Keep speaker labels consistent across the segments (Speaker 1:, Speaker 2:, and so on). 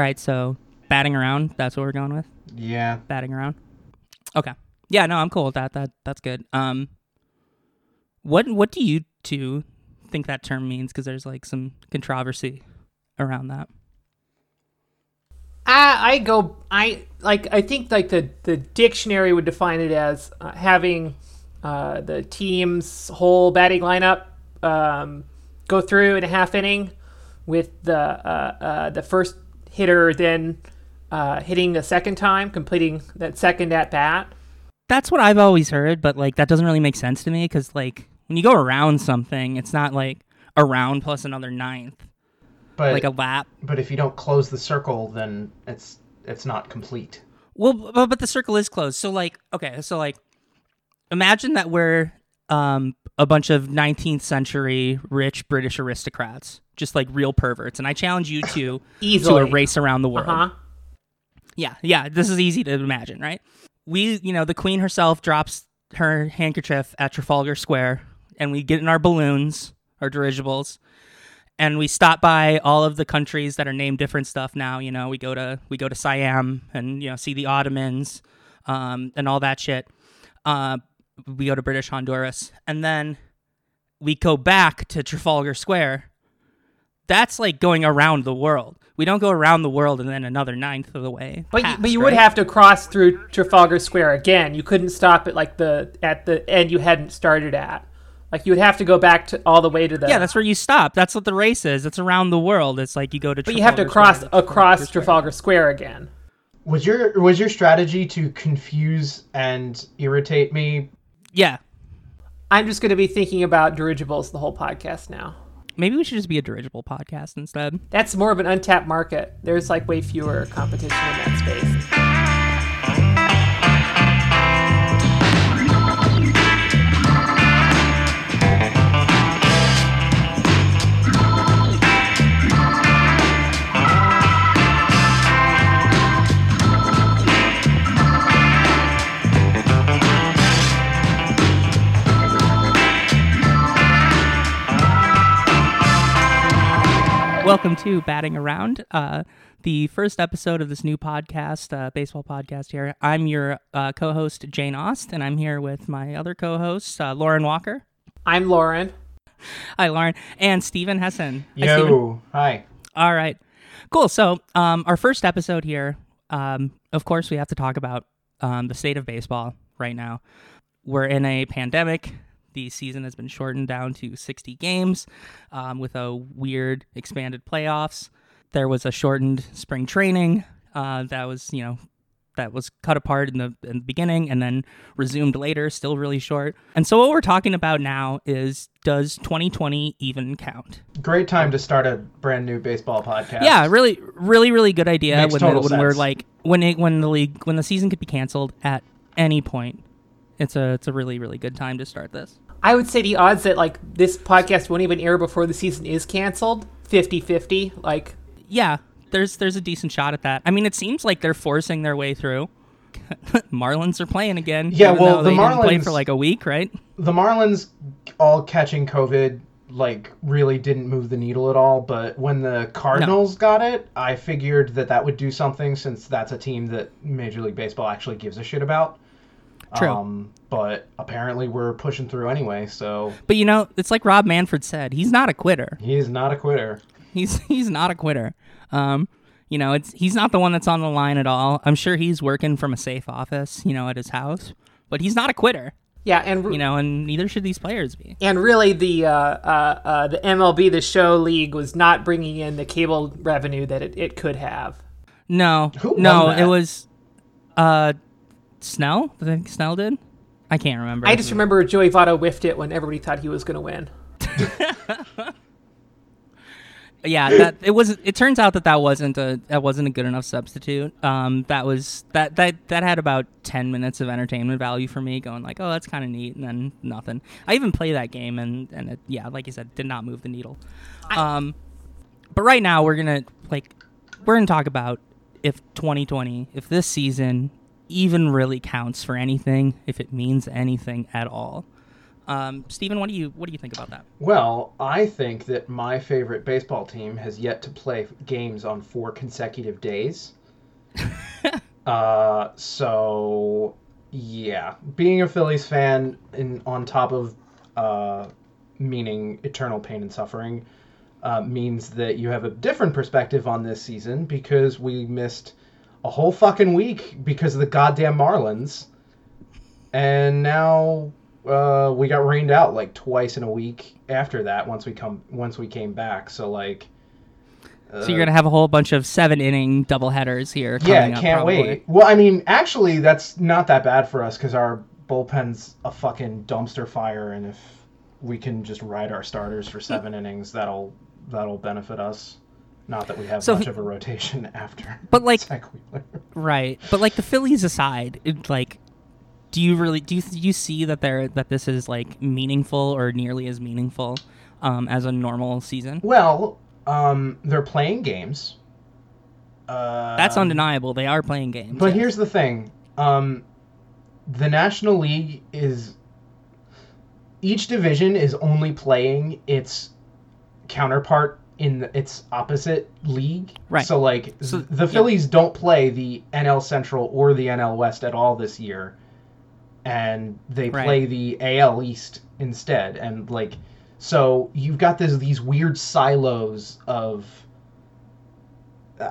Speaker 1: All right, so batting around. That's what we're going with.
Speaker 2: Yeah.
Speaker 1: Batting around. Okay. Yeah, no, I'm cool with that. That that's good. Um, what what do you two think that term means? Because there's like some controversy around that.
Speaker 3: I, I go I like I think like the the dictionary would define it as uh, having uh, the team's whole batting lineup um, go through in a half inning with the uh, uh, the first hitter then uh, hitting a second time, completing that second at bat.
Speaker 1: That's what I've always heard, but like that doesn't really make sense to me because like when you go around something, it's not like around plus another ninth,
Speaker 2: But
Speaker 1: like a lap.
Speaker 2: but if you don't close the circle, then it's it's not complete.
Speaker 1: Well, but, but the circle is closed. So like, okay, so like, imagine that we're um a bunch of 19th century rich British aristocrats, just like real perverts, and I challenge you to to a race around the world.
Speaker 3: Uh-huh.
Speaker 1: Yeah, yeah, this is easy to imagine, right? We, you know, the queen herself drops her handkerchief at Trafalgar Square, and we get in our balloons, our dirigibles, and we stop by all of the countries that are named different stuff now. You know, we go to we go to Siam and you know see the Ottomans, um, and all that shit. Uh, we go to British Honduras, and then we go back to Trafalgar Square. That's like going around the world. We don't go around the world and then another ninth of the way.
Speaker 3: But you, but you would have to cross through Trafalgar Square again. You couldn't stop at like the at the end you hadn't started at. Like you would have to go back to all the way to the.
Speaker 1: Yeah, that's where you stop. That's what the race is. It's around the world. It's like you go to.
Speaker 3: But you have to cross
Speaker 1: Square to
Speaker 3: across
Speaker 1: Square.
Speaker 3: Trafalgar Square again.
Speaker 2: Was your was your strategy to confuse and irritate me?
Speaker 1: Yeah,
Speaker 3: I'm just going to be thinking about dirigibles the whole podcast now.
Speaker 1: maybe we should just be a dirigible podcast instead.
Speaker 3: That's more of an untapped market. There's like way fewer competition in that space.
Speaker 1: Welcome to Batting Around, uh, the first episode of this new podcast, uh, baseball podcast. Here, I'm your uh, co-host Jane Aust, and I'm here with my other co-host uh, Lauren Walker.
Speaker 3: I'm Lauren.
Speaker 1: Hi, Lauren, and Stephen Hessen. Hi, Stephen.
Speaker 2: Hi.
Speaker 1: All right. Cool. So, um, our first episode here, um, of course, we have to talk about um, the state of baseball right now. We're in a pandemic. The season has been shortened down to 60 games um, with a weird expanded playoffs. There was a shortened spring training uh, that was, you know, that was cut apart in the, in the beginning and then resumed later, still really short. And so, what we're talking about now is does 2020 even count?
Speaker 2: Great time to start a brand new baseball podcast.
Speaker 1: Yeah, really, really, really good idea.
Speaker 2: Makes
Speaker 1: when when we're like when it, when the league when the season could be canceled at any point, it's a it's a really really good time to start this.
Speaker 3: I would say the odds that like this podcast won't even air before the season is canceled 50-50. Like
Speaker 1: Yeah, there's there's a decent shot at that. I mean, it seems like they're forcing their way through. Marlins are playing again.
Speaker 2: Yeah, well, the
Speaker 1: they didn't play for like a week, right?
Speaker 2: The Marlins all catching COVID like really didn't move the needle at all, but when the Cardinals got it, I figured that that would do something since that's a team that Major League Baseball actually gives a shit about.
Speaker 1: True.
Speaker 2: Um, but apparently we're pushing through anyway, so
Speaker 1: But you know, it's like Rob Manfred said, he's not a quitter.
Speaker 2: he is not a quitter.
Speaker 1: He's he's not a quitter. Um, you know, it's he's not the one that's on the line at all. I'm sure he's working from a safe office, you know, at his house, but he's not a quitter.
Speaker 3: yeah, and
Speaker 1: You know, and neither should these players be.
Speaker 3: and really the uh, uh, uh, the MLB the Show League was not bringing in the cable revenue that it, it could have.
Speaker 1: No,
Speaker 2: Who won
Speaker 1: no,
Speaker 2: that?
Speaker 1: it was uh Snell. I think Snell did. I can't remember.
Speaker 3: I just remember Joey Votto whiffed it when everybody thought he was going to win.
Speaker 1: yeah, that it was. It turns out that that wasn't a that wasn't a good enough substitute. Um, that was that that that had about ten minutes of entertainment value for me. Going like, oh, that's kind of neat, and then nothing. I even play that game, and and it, yeah, like you said, did not move the needle. Um, but right now we're gonna like we're gonna talk about if 2020, if this season even really counts for anything, if it means anything at all. Um, Steven, what do you what do you think about that?
Speaker 2: Well, I think that my favorite baseball team has yet to play games on four consecutive days. uh, so yeah, being a Phillies fan, in on top of uh, meaning eternal pain and suffering, uh, means that you have a different perspective on this season because we missed a whole fucking week because of the goddamn Marlins, and now uh, we got rained out like twice in a week after that. Once we come, once we came back, so like.
Speaker 1: so you're gonna have a whole bunch of seven inning double headers here.
Speaker 2: Yeah,
Speaker 1: up,
Speaker 2: can't
Speaker 1: probably.
Speaker 2: wait. Well, I mean, actually, that's not that bad for us because our bullpen's a fucking dumpster fire, and if we can just ride our starters for seven innings, that'll that'll benefit us. Not that we have
Speaker 1: So-
Speaker 2: much of a rotation after.
Speaker 1: But, like-. Right, but like the Phillies aside, it, like, do you really do you, do you see that there that this is like meaningful or nearly as meaningful um, as a normal season?
Speaker 2: Well, um, they're playing games. Uh,
Speaker 1: That's undeniable. They are playing games.
Speaker 2: But
Speaker 1: yes.
Speaker 2: here's the thing: um, the National League is each division is only playing its counterpart in the, its opposite league.
Speaker 1: Right.
Speaker 2: So like
Speaker 1: So-
Speaker 2: the
Speaker 1: yeah.
Speaker 2: Phillies don't play the NL Central or the NL West at all this year, and they
Speaker 1: Right.
Speaker 2: play the AL East instead. And like, so you've got this these weird silos of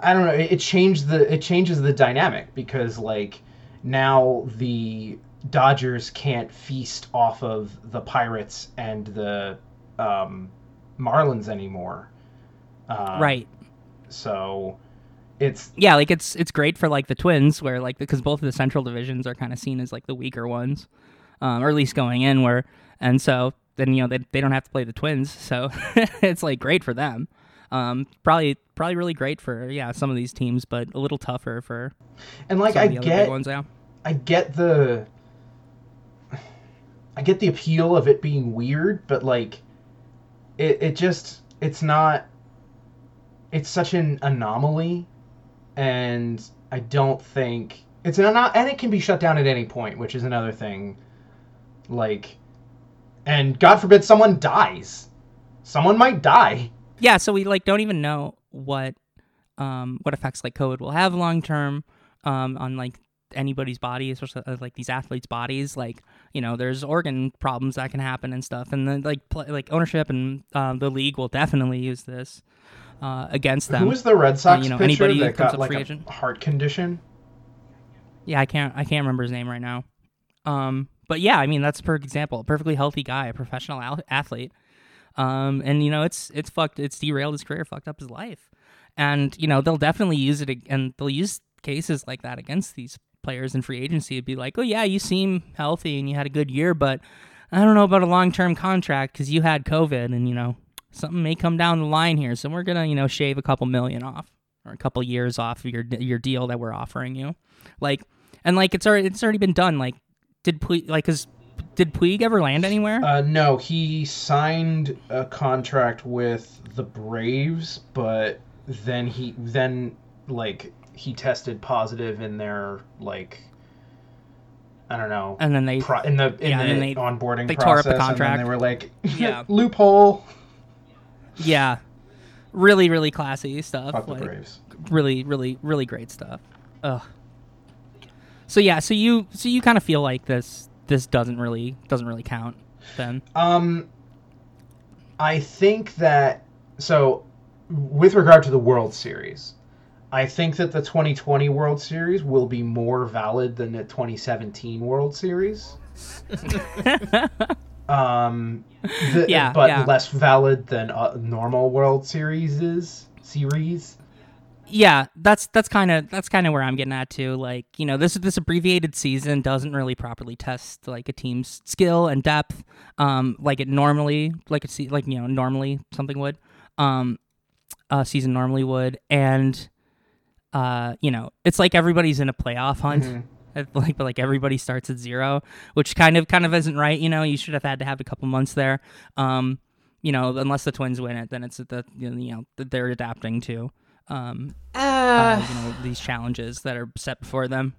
Speaker 2: I don't know. It, it changed the it changes the dynamic because like now the Dodgers can't feast off of the Pirates and the um, Marlins anymore. Um,
Speaker 1: right.
Speaker 2: So it's
Speaker 1: Yeah, like it's it's great for like the Twins, where like because both of the Central divisions are kind of seen as like the weaker ones, um, or at least going in where, and so then you know they they don't have to play the Twins, so it's like great for them. Um, probably probably really great for yeah some of these teams, but a little tougher for
Speaker 2: and like I get
Speaker 1: ones. Yeah.
Speaker 2: I get the I get the appeal of it being weird, but like it it just it's not it's such an anomaly and I don't think it's an ano- and it can be shut down at any point, which is another thing. Like and God forbid someone dies. Someone might die.
Speaker 1: yeah so we like don't even know what um what effects like covid will have long term um on like anybody's body especially uh, like these athletes bodies like you know there's organ problems that can happen and stuff and then like pl- like ownership and um, the league will definitely use this uh, against them.
Speaker 2: Who was the Red Sox
Speaker 1: you know,
Speaker 2: pitcher
Speaker 1: anybody
Speaker 2: that
Speaker 1: comes
Speaker 2: got like a
Speaker 1: agent.
Speaker 2: heart condition?
Speaker 1: yeah i can't i can't remember his name right now. Um but yeah i mean that's a perfect example. A perfectly healthy guy a professional al- athlete. Um and you know it's it's fucked it's derailed his career fucked up his life. And you know they'll definitely use it and they'll use cases like that against these players in free agency it'd be like oh yeah you seem healthy and you had a good year but i don't know about a long-term contract because you had covid and you know something may come down the line here so we're gonna you know shave a couple million off or a couple years off of your your deal that we're offering you like and like it's already it's already been done like did Puig, like did Puig ever land anywhere
Speaker 2: Uh, no, he signed a contract with the Braves, but then he then like he tested positive in their like I don't know
Speaker 1: and then they
Speaker 2: pro- in the in
Speaker 1: yeah,
Speaker 2: the
Speaker 1: they-
Speaker 2: onboarding
Speaker 1: they tore up the contract.
Speaker 2: and they were like
Speaker 1: Yeah.
Speaker 2: loophole.
Speaker 1: Yeah really really classy stuff
Speaker 2: Fuck the
Speaker 1: like
Speaker 2: Braves.
Speaker 1: really really really great stuff ugh so yeah so you so you kind of feel like this this doesn't really doesn't really count then
Speaker 2: Um, I think that so with regard to the World Series, I think that the 2020 World Series will be more valid than the 2017 World Series. um, the,
Speaker 1: Yeah,
Speaker 2: but
Speaker 1: yeah.
Speaker 2: less valid than a normal World Series is series.
Speaker 1: yeah that's that's kind of that's kind of where i'm getting at too like you know this this abbreviated season doesn't really properly test like a team's skill and depth um like it normally like it see like you know normally something would um a season normally would and uh you know it's like everybody's in a playoff hunt
Speaker 2: Mhm.
Speaker 1: It- like but like everybody starts at zero which kind of kind of isn't right you know you should have had to have a couple months there um you know unless the twins win it then it's the you know that they're adapting to um uh,
Speaker 3: Uh,
Speaker 1: you know these challenges that are set before them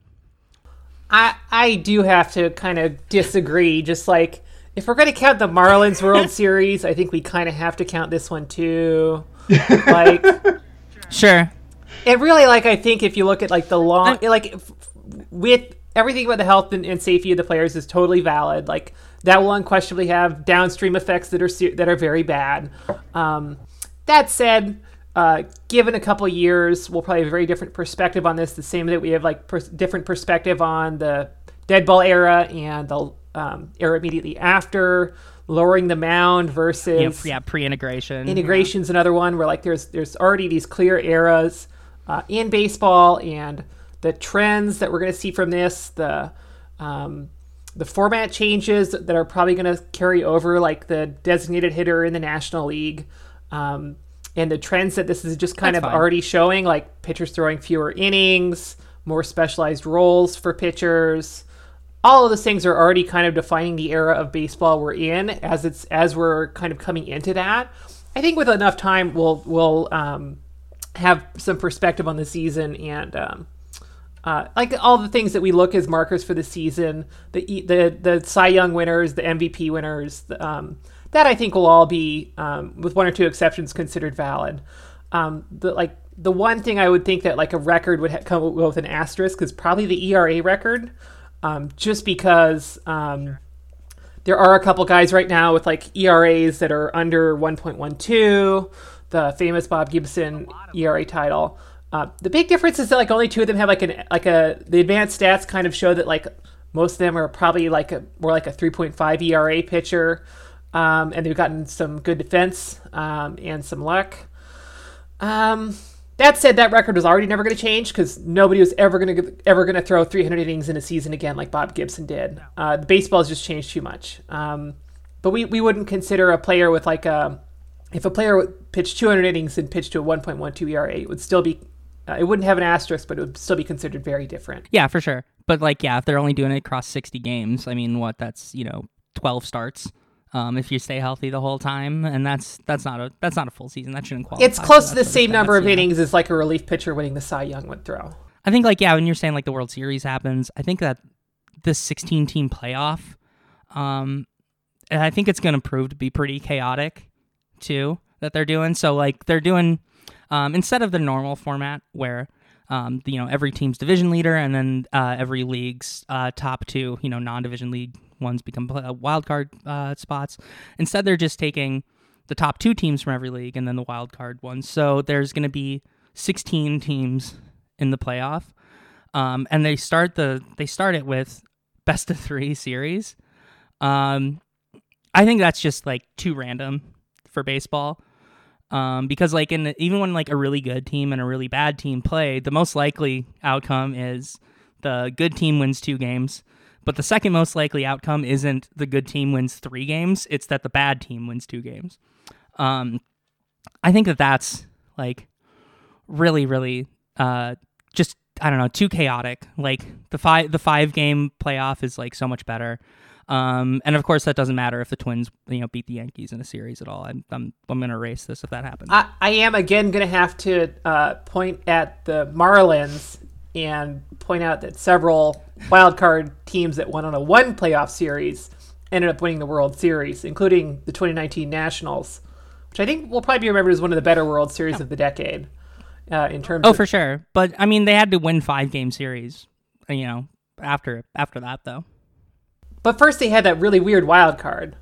Speaker 3: I I do have to kind of disagree. Just like if we're going to count the Marlins World Series, I think we kind of have to count this one too. Like,
Speaker 1: Sure.
Speaker 3: and really, like, I think if you look at like the long, like, f- with everything about the health and, and safety of the players is totally valid. Like, that will unquestionably have downstream effects that are that are very bad. Um, that said, uh, given a couple years, we'll probably have a very different perspective on this. The same that we have like pers- different perspective on the dead ball era and the um, era immediately after, lowering the mound versus
Speaker 1: Yeah, pre- yeah pre-integration.
Speaker 3: integration's another one where like there's there's already these clear eras uh, in baseball and the trends that we're going to see from this the um, the format changes that are probably going to carry over like the designated hitter in the national league um, and the trends that this is just kind
Speaker 1: That's
Speaker 3: of
Speaker 1: fine.
Speaker 3: already showing like pitchers throwing fewer innings more specialized roles for pitchers all of those things are already kind of defining the era of baseball we're in as it's as we're kind of coming into that. I think with enough time, we'll we'll um, have some perspective on the season and um, uh, like all the things that we look as markers for the season, the the the Cy Young winners, the MVP winners, the, um, that I think will all be, um, with one or two exceptions, considered valid. Um, the like the one thing I would think that like a record would ha- come with an asterisk is probably the ERA record, um, just because um, there are a couple guys right now with like ERAs that are under 1.12, the famous Bob Gibson ERA title. Uh, the big difference is that like only two of them have like an like a the advanced stats kind of show that like most of them are probably like a more like a 3.5 ERA pitcher, um, and they've gotten some good defense um, and some luck. Um, that said, that record was already never going to change because nobody was ever going to ever going to throw 300 innings in a season again like Bob Gibson did. Uh, the baseball has just changed too much. Um, but we, we wouldn't consider a player with like a if a player pitched 200 innings and pitched to a 1.12 ERA, it would still be uh, it wouldn't have an asterisk, but it would still be considered very different.
Speaker 1: Yeah, for sure. But like, yeah, if they're only doing it across sixty games, I mean, what? That's you know, twelve starts. Um, if you stay healthy the whole time, and that's that's not a that's not a full season. That shouldn't qualify.
Speaker 3: It's close to the same number of
Speaker 1: know?
Speaker 3: innings as like a relief pitcher winning the Cy Young would throw.
Speaker 1: I think like yeah, when you're saying like the World Series happens, I think that this 16 team playoff, um, I think it's going to prove to be pretty chaotic too that they're doing. So like they're doing um, instead of the normal format where um, you know every team's division leader and then uh, every league's uh, top two you know non-division league ones become uh, wild card uh, spots. Instead, they're just taking the top two teams from every league and then the wild card ones. So there's going to be 16 teams in the playoff, um, and they start the they start it with best of three series. Um, I think that's just like too random for baseball. Um, because like in even when like a really good team and a really bad team play, the most likely outcome is the good team wins two games. But the second most likely outcome isn't the good team wins three games; it's that the bad team wins two games. Um, I think that that's like really, really uh, just I don't know, too chaotic. Like the five the five game playoff is like so much better. Um, and of course, that doesn't matter if the Twins, you know, beat the Yankees in a series at all. I'm I'm, I'm going to erase this if that happens.
Speaker 3: I, I am again going to have to uh, point at the Marlins and point out that several wild card teams that went on a one playoff series ended up winning the World Series, including the 2019 Nationals, which I think will probably be remembered as one of the better World Series of the decade uh, in terms
Speaker 1: oh,
Speaker 3: of
Speaker 1: for sure. But I mean, they had to win five game series. You know, after after that though.
Speaker 3: But first, they had that really weird wild card.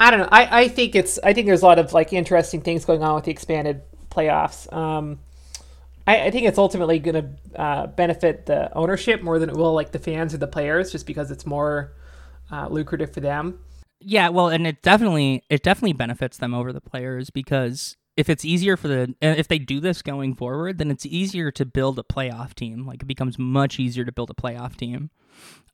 Speaker 3: I don't know. I, I think it's. I think there's a lot of like interesting things going on with the expanded playoffs. Um, I, I think it's ultimately going to uh, benefit the ownership more than it will like the fans or the players, just because it's more uh, lucrative for them.
Speaker 1: Yeah, well, and it definitely it definitely benefits them over the players because if it's easier for the if they do this going forward, then it's easier to build a playoff team. Like it becomes much easier to build a playoff team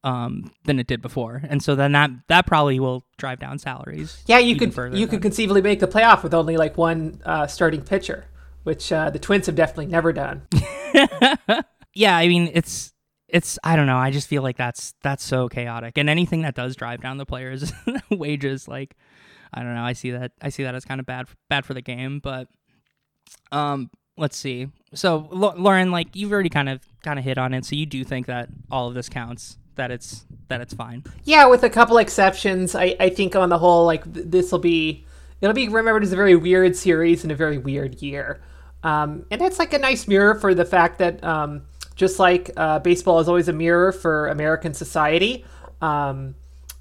Speaker 1: um, than it did before, and so then that that probably will drive down salaries.
Speaker 3: Yeah, you could you could conceivably make the playoff with only like one uh, starting pitcher, which uh, the Twins have definitely never done.
Speaker 1: yeah, I mean it's it's I don't know. I just feel like that's that's so chaotic, and anything that does drive down the players' wages, like I don't know. I see that I see that as kind of bad bad for the game, but um, let's see. So Lau- Lauren, like you've already kind of kind of hit on it. So you do think that all of this counts that it's that it's fine.
Speaker 3: Yeah, with a couple exceptions, I, I think on the whole, like th- this will be it'll be remembered as a very weird series and a very weird year. Um, and that's like a nice mirror for the fact that um, just like uh, baseball is always a mirror for American society, um,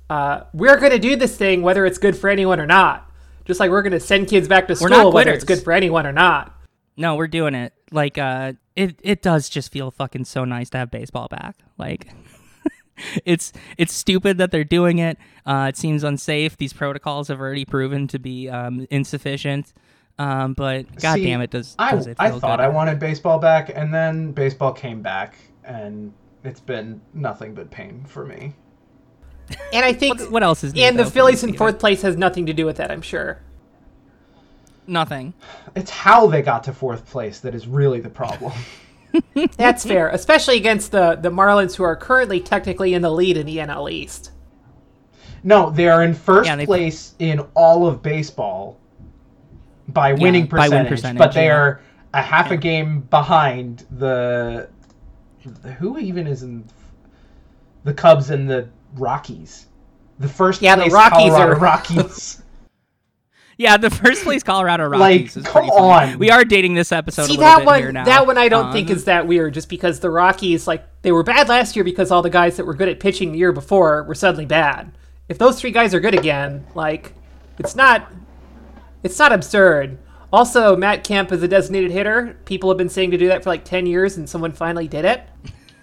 Speaker 3: uh, we're going to do this thing whether it's good for anyone or not. Just like we're going to send kids back to school whether it's good for anyone or not.
Speaker 1: No, we're doing it. Like, uh, it it does just feel fucking so nice to have baseball back. Like, it's it's stupid that they're doing it. Uh, it seems unsafe. These protocols have already proven to be um, insufficient. Um, but god
Speaker 2: See,
Speaker 1: damn it, does
Speaker 2: I,
Speaker 1: does it
Speaker 2: I thought
Speaker 1: good?
Speaker 2: I wanted baseball back, and then baseball came back, and it's been nothing but pain for me.
Speaker 3: And I think
Speaker 1: What, what else is new,
Speaker 3: and the
Speaker 1: though, for
Speaker 3: Phillies in fourth place has nothing to do with that, I'm sure.
Speaker 1: Nothing.
Speaker 2: It's how they got to fourth place that is really the problem.
Speaker 3: That's fair, especially against the the Marlins, who are currently technically in the lead in the NL East.
Speaker 2: no, they are in first
Speaker 1: Yeah, they-
Speaker 2: place in all of baseball by winning
Speaker 1: by win
Speaker 2: percentage,
Speaker 1: percentage,
Speaker 2: but they
Speaker 1: yeah.
Speaker 2: are a half a game behind the who even is in the Cubs and the Rockies. The first
Speaker 3: Yeah, the Rockies
Speaker 2: Colorado
Speaker 3: are-
Speaker 2: Rockies.
Speaker 1: Yeah, the first place Colorado
Speaker 2: Like,
Speaker 1: Rockies is
Speaker 2: come on.
Speaker 1: We are dating this episode
Speaker 3: See
Speaker 1: a little
Speaker 3: that one? That one I don't think
Speaker 1: Um,
Speaker 3: is that weird, just because the Rockies, like, they were bad last year because all the guys that were good at pitching the year before were suddenly bad. If those three guys are good again, like, it's not, it's not absurd. Also, Matt Kemp is a designated hitter. People have been saying to do that for like ten years, and someone finally did it.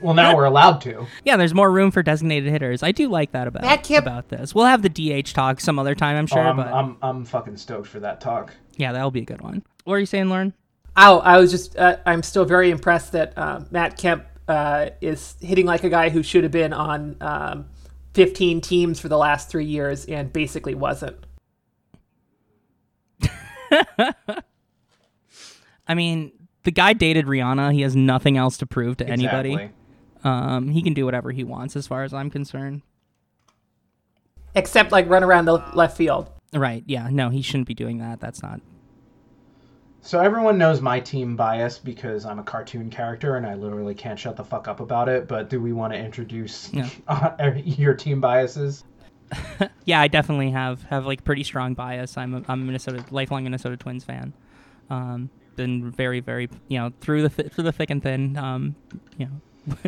Speaker 2: Well, now we're allowed to.
Speaker 1: Yeah, there's more room for designated hitters. I do like that about
Speaker 3: That can't-
Speaker 1: about this. We'll have the DH talk some other time, I'm
Speaker 2: Oh,
Speaker 1: sure.
Speaker 2: I'm,
Speaker 1: but
Speaker 2: I'm I'm fucking stoked for that talk.
Speaker 1: yeah, that'll be a good one. What are you saying, Lauren?
Speaker 3: Oh, I was just, uh, I'm still very impressed that uh, Matt Kemp uh, is hitting like a guy who should have been on um, 15 teams for the last three years and basically wasn't.
Speaker 1: I mean, the guy dated Rihanna. He has nothing else to prove to anybody.
Speaker 2: Exactly.
Speaker 1: Um, he can do whatever he wants, as far as I'm concerned.
Speaker 3: Except like run around the left field.
Speaker 1: Right? Yeah. No, he shouldn't be doing that. That's not.
Speaker 2: So everyone knows my team bias because I'm a cartoon character and I literally can't shut the fuck up about it. But do we want to introduce
Speaker 1: Yeah.
Speaker 2: your team biases?
Speaker 1: Yeah, I definitely have have like pretty strong bias. I'm a, I'm a Minnesota lifelong Minnesota Twins fan. Um, been very very you know through the th- through the thick and thin. Um, you know,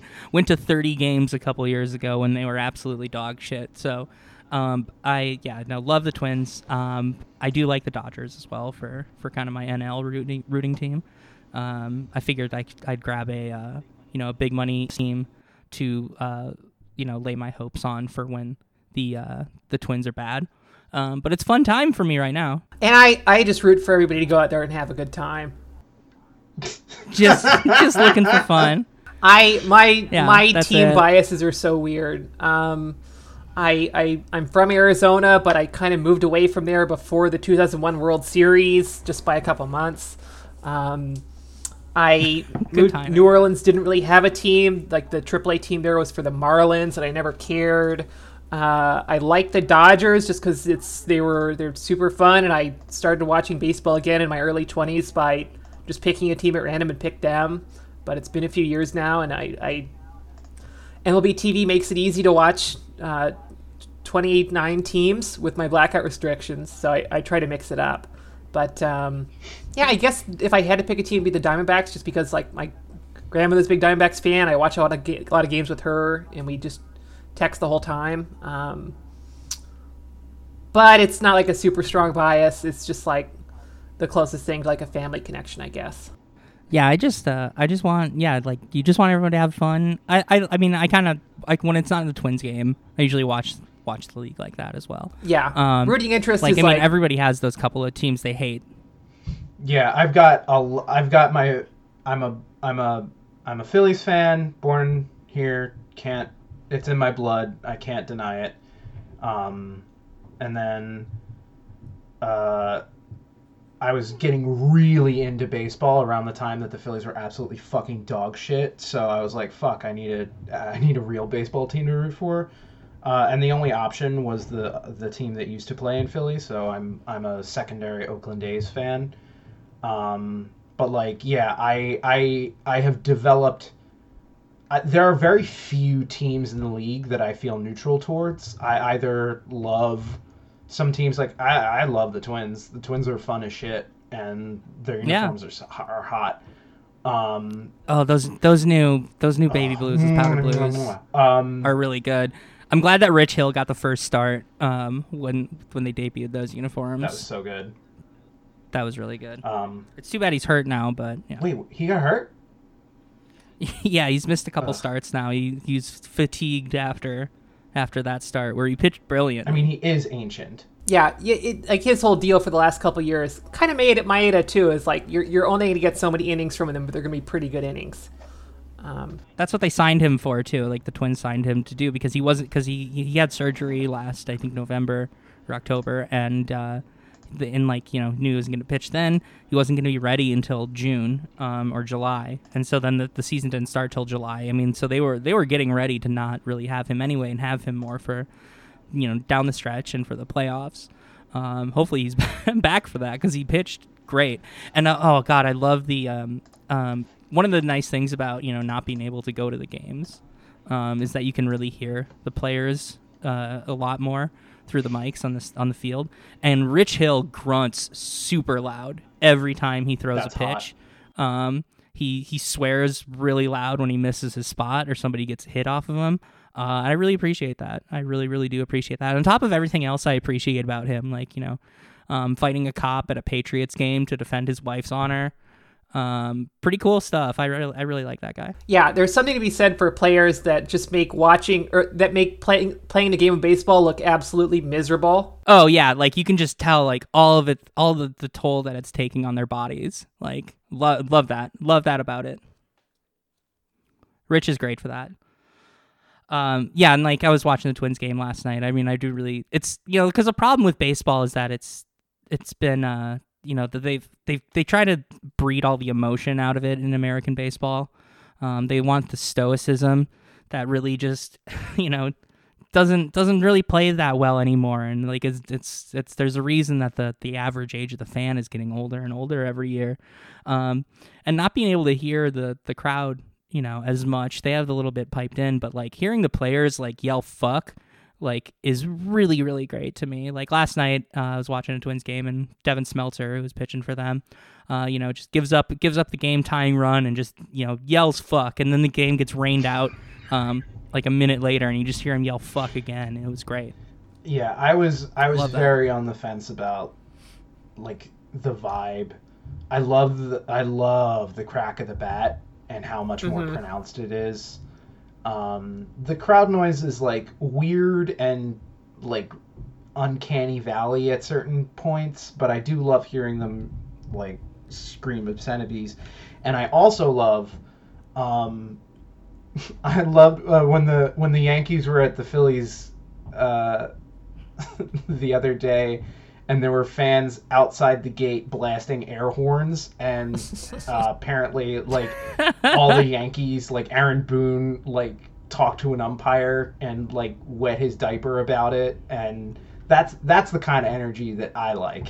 Speaker 1: went to 30 games a couple years ago when they were absolutely dog shit. So, um, I yeah no love the Twins. Um, I do like the Dodgers as well for for kind of my NL rooting rooting team. Um, I figured I, I'd grab a uh, you know a big money team to uh, you know lay my hopes on for when the uh, the Twins are bad. Um, but it's fun time for me right now.
Speaker 3: And I, I just root for everybody to go out there and have a good time.
Speaker 1: Just just looking for fun.
Speaker 3: I my
Speaker 1: Yeah,
Speaker 3: my team
Speaker 1: it.
Speaker 3: biases are so weird. Um, I I I'm from Arizona, but I kind of moved away from there before the 2001 World Series, just by a couple months. Um, I moved. New Orleans didn't really have a team. Like the AAA team there was for the Marlins, and I never cared. Uh, I like the Dodgers just because it's they were they're super fun, and I started watching baseball again in my early 20s by just picking a team at random and pick them. But it's been a few years now, and I, I MLB TV makes it easy to watch uh, 29 teams with my blackout restrictions, so I, I try to mix it up. But um, yeah, I guess if I had to pick a team, it'd be the Diamondbacks, just because like my grandmother's big Diamondbacks fan. I watch a lot of ga- a lot of games with her, and we just text the whole time. Um, but it's not like a super strong bias. It's just like the closest thing to like a family connection, I guess.
Speaker 1: Yeah, I just uh, I just want yeah like you just want everyone to have fun. I I, I mean I kind of like when it's not the Twins game, I usually watch watch the league like that as well.
Speaker 3: Yeah,
Speaker 1: Um,
Speaker 3: rooting interest
Speaker 1: Like
Speaker 3: is
Speaker 1: I mean
Speaker 3: like
Speaker 1: everybody has those couple of teams they hate.
Speaker 2: Yeah, I've got a, l- I've got my, I'm a, I'm a, I'm a Phillies fan, born here. Can't, it's in my blood. I can't deny it. Um, and then, uh, I was getting really into baseball around the time that the Phillies were absolutely fucking dog shit. So I was like, fuck, I need a, I need a real baseball team to root for. Uh, and the only option was the the team that used to play in Philly, so I'm I'm a secondary Oakland A's fan. Um, but like, yeah, I I I have developed. I, there are very few teams in the league that I feel neutral towards. I either love some teams like I, I love the Twins. The Twins are fun as shit, and their uniforms yeah. are are hot. Um,
Speaker 1: oh, those those new those new baby blues, those powder blues, um, are really good. I'm glad that Rich Hill got the first start um, when when they debuted those uniforms.
Speaker 2: That was so good.
Speaker 1: That was really good.
Speaker 2: Um,
Speaker 1: it's too bad he's hurt now, but yeah.
Speaker 2: wait, he got hurt?
Speaker 1: yeah, he's missed a couple Ugh. starts now. He he's fatigued after after that start where he pitched brilliant.
Speaker 2: I mean, he is ancient.
Speaker 3: Yeah, it, like his whole deal for the last couple years kind of made it Maeda too. Is like you're you're only going to get so many innings from them, but they're going to be pretty good innings.
Speaker 1: Um, That's what they signed him for too. Like the Twins signed him to do because he wasn't because he he had surgery last I think November or October and uh, the, in like you know knew he wasn't going to pitch then. He wasn't going to be ready until June um, or July, and so then the, the season didn't start till July. I mean, so they were they were getting ready to not really have him anyway and have him more for you know down the stretch and for the playoffs. Um, hopefully he's back for that because he pitched great. And uh, oh god, I love the um, um, one of the nice things about you know not being able to go to the games um, is that you can really hear the players uh, a lot more through the mics on the on the field. And Rich Hill grunts super loud every time he throws That's a pitch. Um, he he swears really loud when he misses his spot or somebody gets hit off of him. Uh, I really appreciate that. I really really do appreciate that. On top of everything else, I appreciate about him, like you know, um, fighting a cop at a Patriots game to defend his wife's honor. Um, pretty cool stuff. I really, I really like that guy.
Speaker 3: Yeah, there's something to be said for players that just make watching or that make playing playing the game of baseball look absolutely miserable.
Speaker 1: Oh yeah, like you can just tell like all of it, all the the toll that it's taking on their bodies. Like lo- love that, love that about it. Rich is great for that. Um, yeah, and like I was watching the Twins game last night. I mean, I do really. It's you know because the problem with baseball is that it's it's been uh you know that they've they they try to breed all the emotion out of it in American baseball. Um, they want the stoicism that really just you know doesn't doesn't really play that well anymore and like it's it's it's there's a reason that the the average age of the fan is getting older and older every year um, and not being able to hear the the crowd you know as much they have a little bit piped in but like hearing the players like yell fuck like is really really great to me. Like last night, uh, I was watching a Twins game and Devin Smeltzer, who was pitching for them, uh, you know, just gives up gives up the game tying run and just you know yells fuck, and then the game gets rained out um, like a minute later, and you just hear him yell fuck again. It was great.
Speaker 2: Yeah, I was I was very on the fence about like the vibe. I love the I love the crack of the bat and how much more mm-hmm. pronounced it is. Um, the crowd noise is like weird and like uncanny valley at certain points, but I do love hearing them like scream obscenities, and I also love. Um, I love uh, when the when the Yankees were at the Phillies uh, the other day, and there were fans outside the gate blasting air horns, and uh, apparently, like all the Yankees, like Aaron Boone, like talked to an umpire and like wet his diaper about it, and that's that's the kind of energy that I like.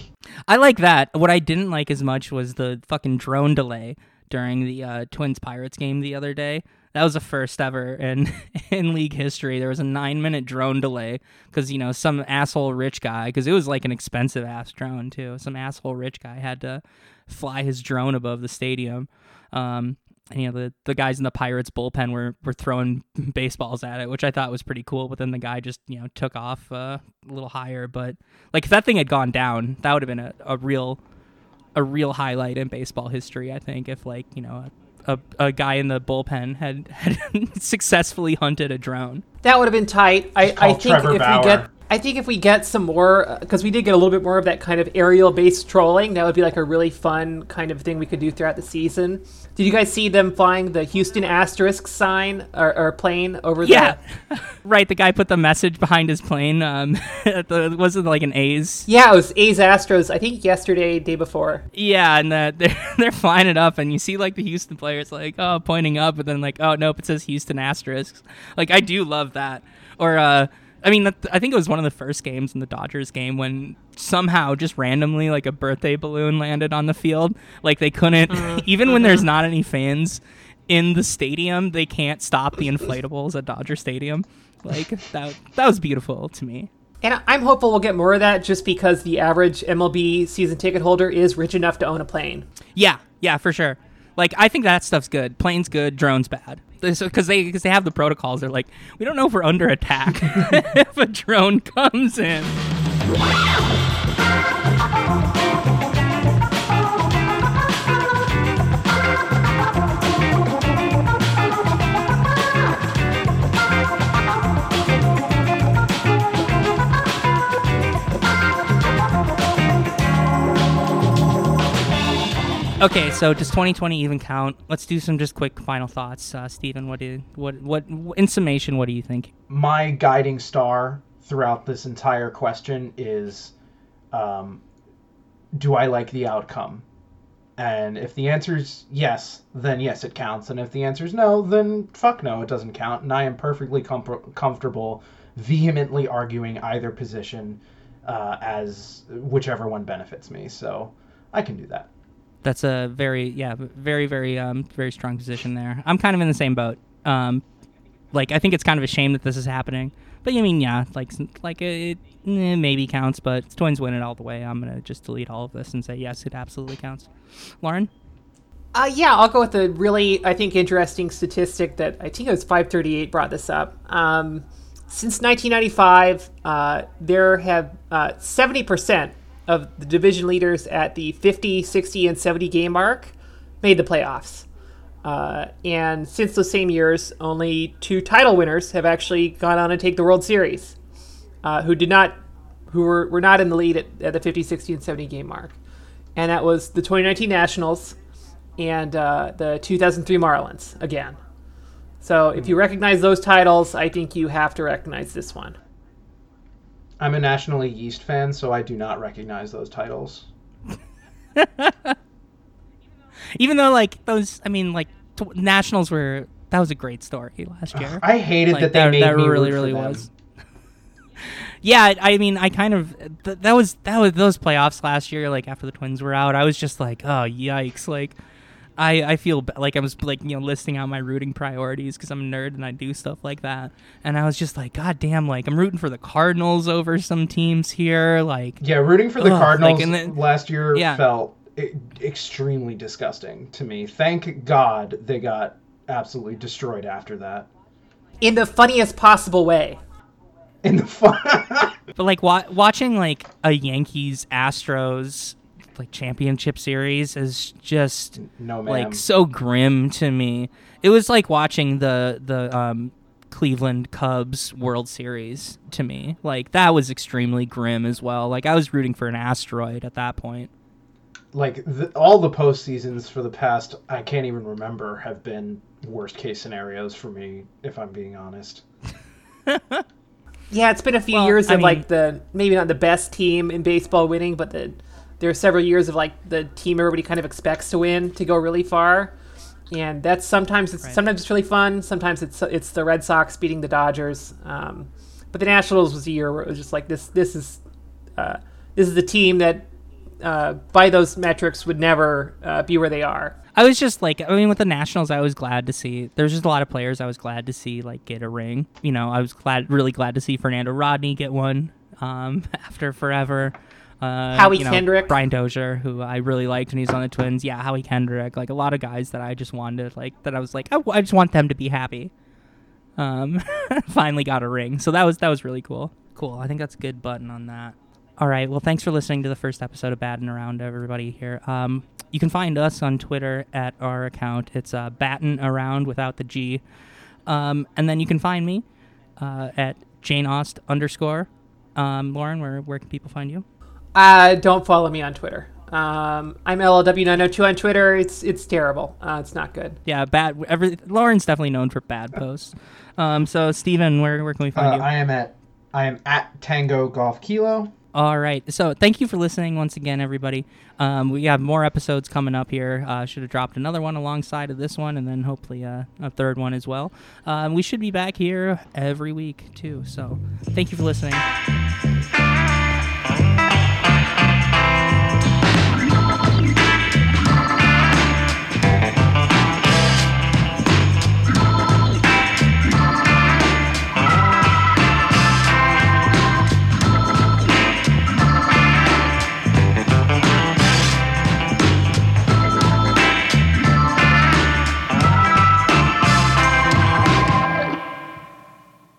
Speaker 1: I like that. What I didn't like as much was the fucking drone delay during the uh, Twins Pirates game the other day that was the first ever in in league history. There was a nine minute drone delay because you know some asshole rich guy because it was like an expensive ass drone too. Some asshole rich guy had to fly his drone above the stadium. Um, and, you know the the guys in the Pirates bullpen were were throwing baseballs at it, which I thought was pretty cool. But then the guy just you know took off uh, a little higher. But like if that thing had gone down, that would have been a, a real a real highlight in baseball history. I think if like you know a, a guy in the bullpen had, had successfully hunted a drone.
Speaker 3: That would have been tight. I, I think Trevor if Bauer. we get I think if we get some more, because uh, we did get a little bit more of that kind of aerial based trolling, that would be like a really fun kind of thing we could do throughout the season. Did you guys see them flying the Houston asterisk sign or, or plane over
Speaker 1: yeah. the? Yeah, right. The guy put the message behind his plane. Um, the, was it like an A's?
Speaker 3: Yeah, it was A's Astros. I think yesterday, day before.
Speaker 1: Yeah, and the, they're they're flying it up, and you see like the Houston players like oh pointing up, and then like oh nope, it says Houston asterisks. Like I do love that. Or uh, I mean, I think it was one of the first games in the Dodgers game when somehow just randomly like a birthday balloon landed on the field. Like they couldn't, mm-hmm. even when there's mm-hmm. not any fans in the stadium, they can't stop the inflatables at Dodger Stadium. Like that that was beautiful to me.
Speaker 3: And I'm hopeful we'll get more of that just because the average MLB season ticket holder is rich enough to own a plane.
Speaker 1: Yeah, yeah, for sure. Like I think that stuff's good. Plane's good, drone's bad. Because they because they have the protocols. They're like, we don't know if we're under attack if a drone comes in. Okay, so does 2020 even count? Let's do some just quick final thoughts. Uh, Stephen, what do what what in summation, what do you think?
Speaker 2: My guiding star throughout this entire question is, um, do I like the outcome? And if the answer is yes, then yes, it counts. And if the answer is no, then fuck no, it doesn't count. And I am perfectly com- comfortable vehemently arguing either position uh, as whichever one benefits me. So I can do that
Speaker 1: that's a very yeah very very um very strong position there. I'm kind of in the same boat. Um, like I think it's kind of a shame that this is happening. But I mean, yeah, like like it, eh, maybe counts, but Twins win it all the way. I'm gonna just delete all of this and say yes, it absolutely counts. Lauren.
Speaker 3: Uh, yeah, I'll go with a really, I think, interesting statistic that I think it was 538 brought this up. Um, since 1995, uh, there have uh, 70% of the division leaders at the 50, 60, and 70 game mark made the playoffs. Uh, and since those same years, only two title winners have actually gone on to take the World Series, uh, who did not, who were, were not in the lead at, at, the 50, 60, and 70 game mark. And that was the 2019 Nationals and uh, the 2003 Marlins again. So if you recognize those titles, I think you have to recognize this one.
Speaker 2: I'm a National League East fan, so I do not recognize those titles.
Speaker 1: Even though, like those, I mean, like t- Nationals were that was a great story last year.
Speaker 2: I hated like, that they that, made that me really, really was.
Speaker 1: yeah, I mean, I kind of th- that was that was those playoffs last year. Like after the Twins were out, I was just like, oh yikes! Like I, I feel like I was like you know listing out my rooting priorities because I'm a nerd and I do stuff like that, and I was just like, God damn, like I'm rooting for the Cardinals over some teams here, like
Speaker 2: yeah, rooting for the ugh, Cardinals like, then, last year yeah. felt extremely disgusting to me. Thank God they got absolutely destroyed after that,
Speaker 3: in the funniest possible way.
Speaker 2: In the fun,
Speaker 1: but like wa- watching like a Yankees Astros like championship series is just
Speaker 2: no,
Speaker 1: like so grim to me. It was like watching the the um, Cleveland Cubs World Series to me. Like that was extremely grim as well. Like I was rooting for an asteroid at that point.
Speaker 2: Like the, all the post seasons for the past, I can't even remember, have been worst case scenarios for me. If I'm being honest.
Speaker 3: yeah, it's been a few well, years I of mean, like the maybe not the best team in baseball winning, but the there are several years of like the team everybody kind of expects to win to go really far, and that's sometimes it's right. sometimes it's really fun. Sometimes it's it's the Red Sox beating the Dodgers. Um, but the Nationals was a year where it was just like this. This is uh, this is the team that uh, by those metrics would never uh, be where they are.
Speaker 1: I was just like, I mean, with the Nationals, I was glad to see. There's just a lot of players I was glad to see like get a ring. You know, I was glad, really glad to see Fernando Rodney get one um, after forever.
Speaker 3: Uh, Howie
Speaker 1: you know,
Speaker 3: Kendrick,
Speaker 1: Brian Dozier, who I really liked when he's on the Twins. Yeah, Howie Kendrick, like a lot of guys that I just wanted, like that I was like, I, I just want them to be happy. Um, finally got a ring, so that was that was really cool. Cool. I think that's a good button on that. All right. Well, thanks for listening to the first episode of Battin' Around, everybody here. Um, you can find us on Twitter at our account. It's uh, Battin' Around without the G. Um, and then you can find me uh, at Jane Aust underscore. Um, Lauren, where where can people find you?
Speaker 3: Uh, don't follow me on Twitter. Um, I'm LLW902 on Twitter. It's it's terrible. Uh, it's not good.
Speaker 1: Yeah, bad. Every Lauren's definitely known for bad posts. Um, so Stephen, where where can we find
Speaker 2: uh,
Speaker 1: you?
Speaker 2: I am at I am at Tango Golf Kilo.
Speaker 1: All right. So thank you for listening once again, everybody. Um, we have more episodes coming up here. Uh, should have dropped another one alongside of this one, and then hopefully uh, a third one as well. Um, we should be back here every week too. So thank you for listening.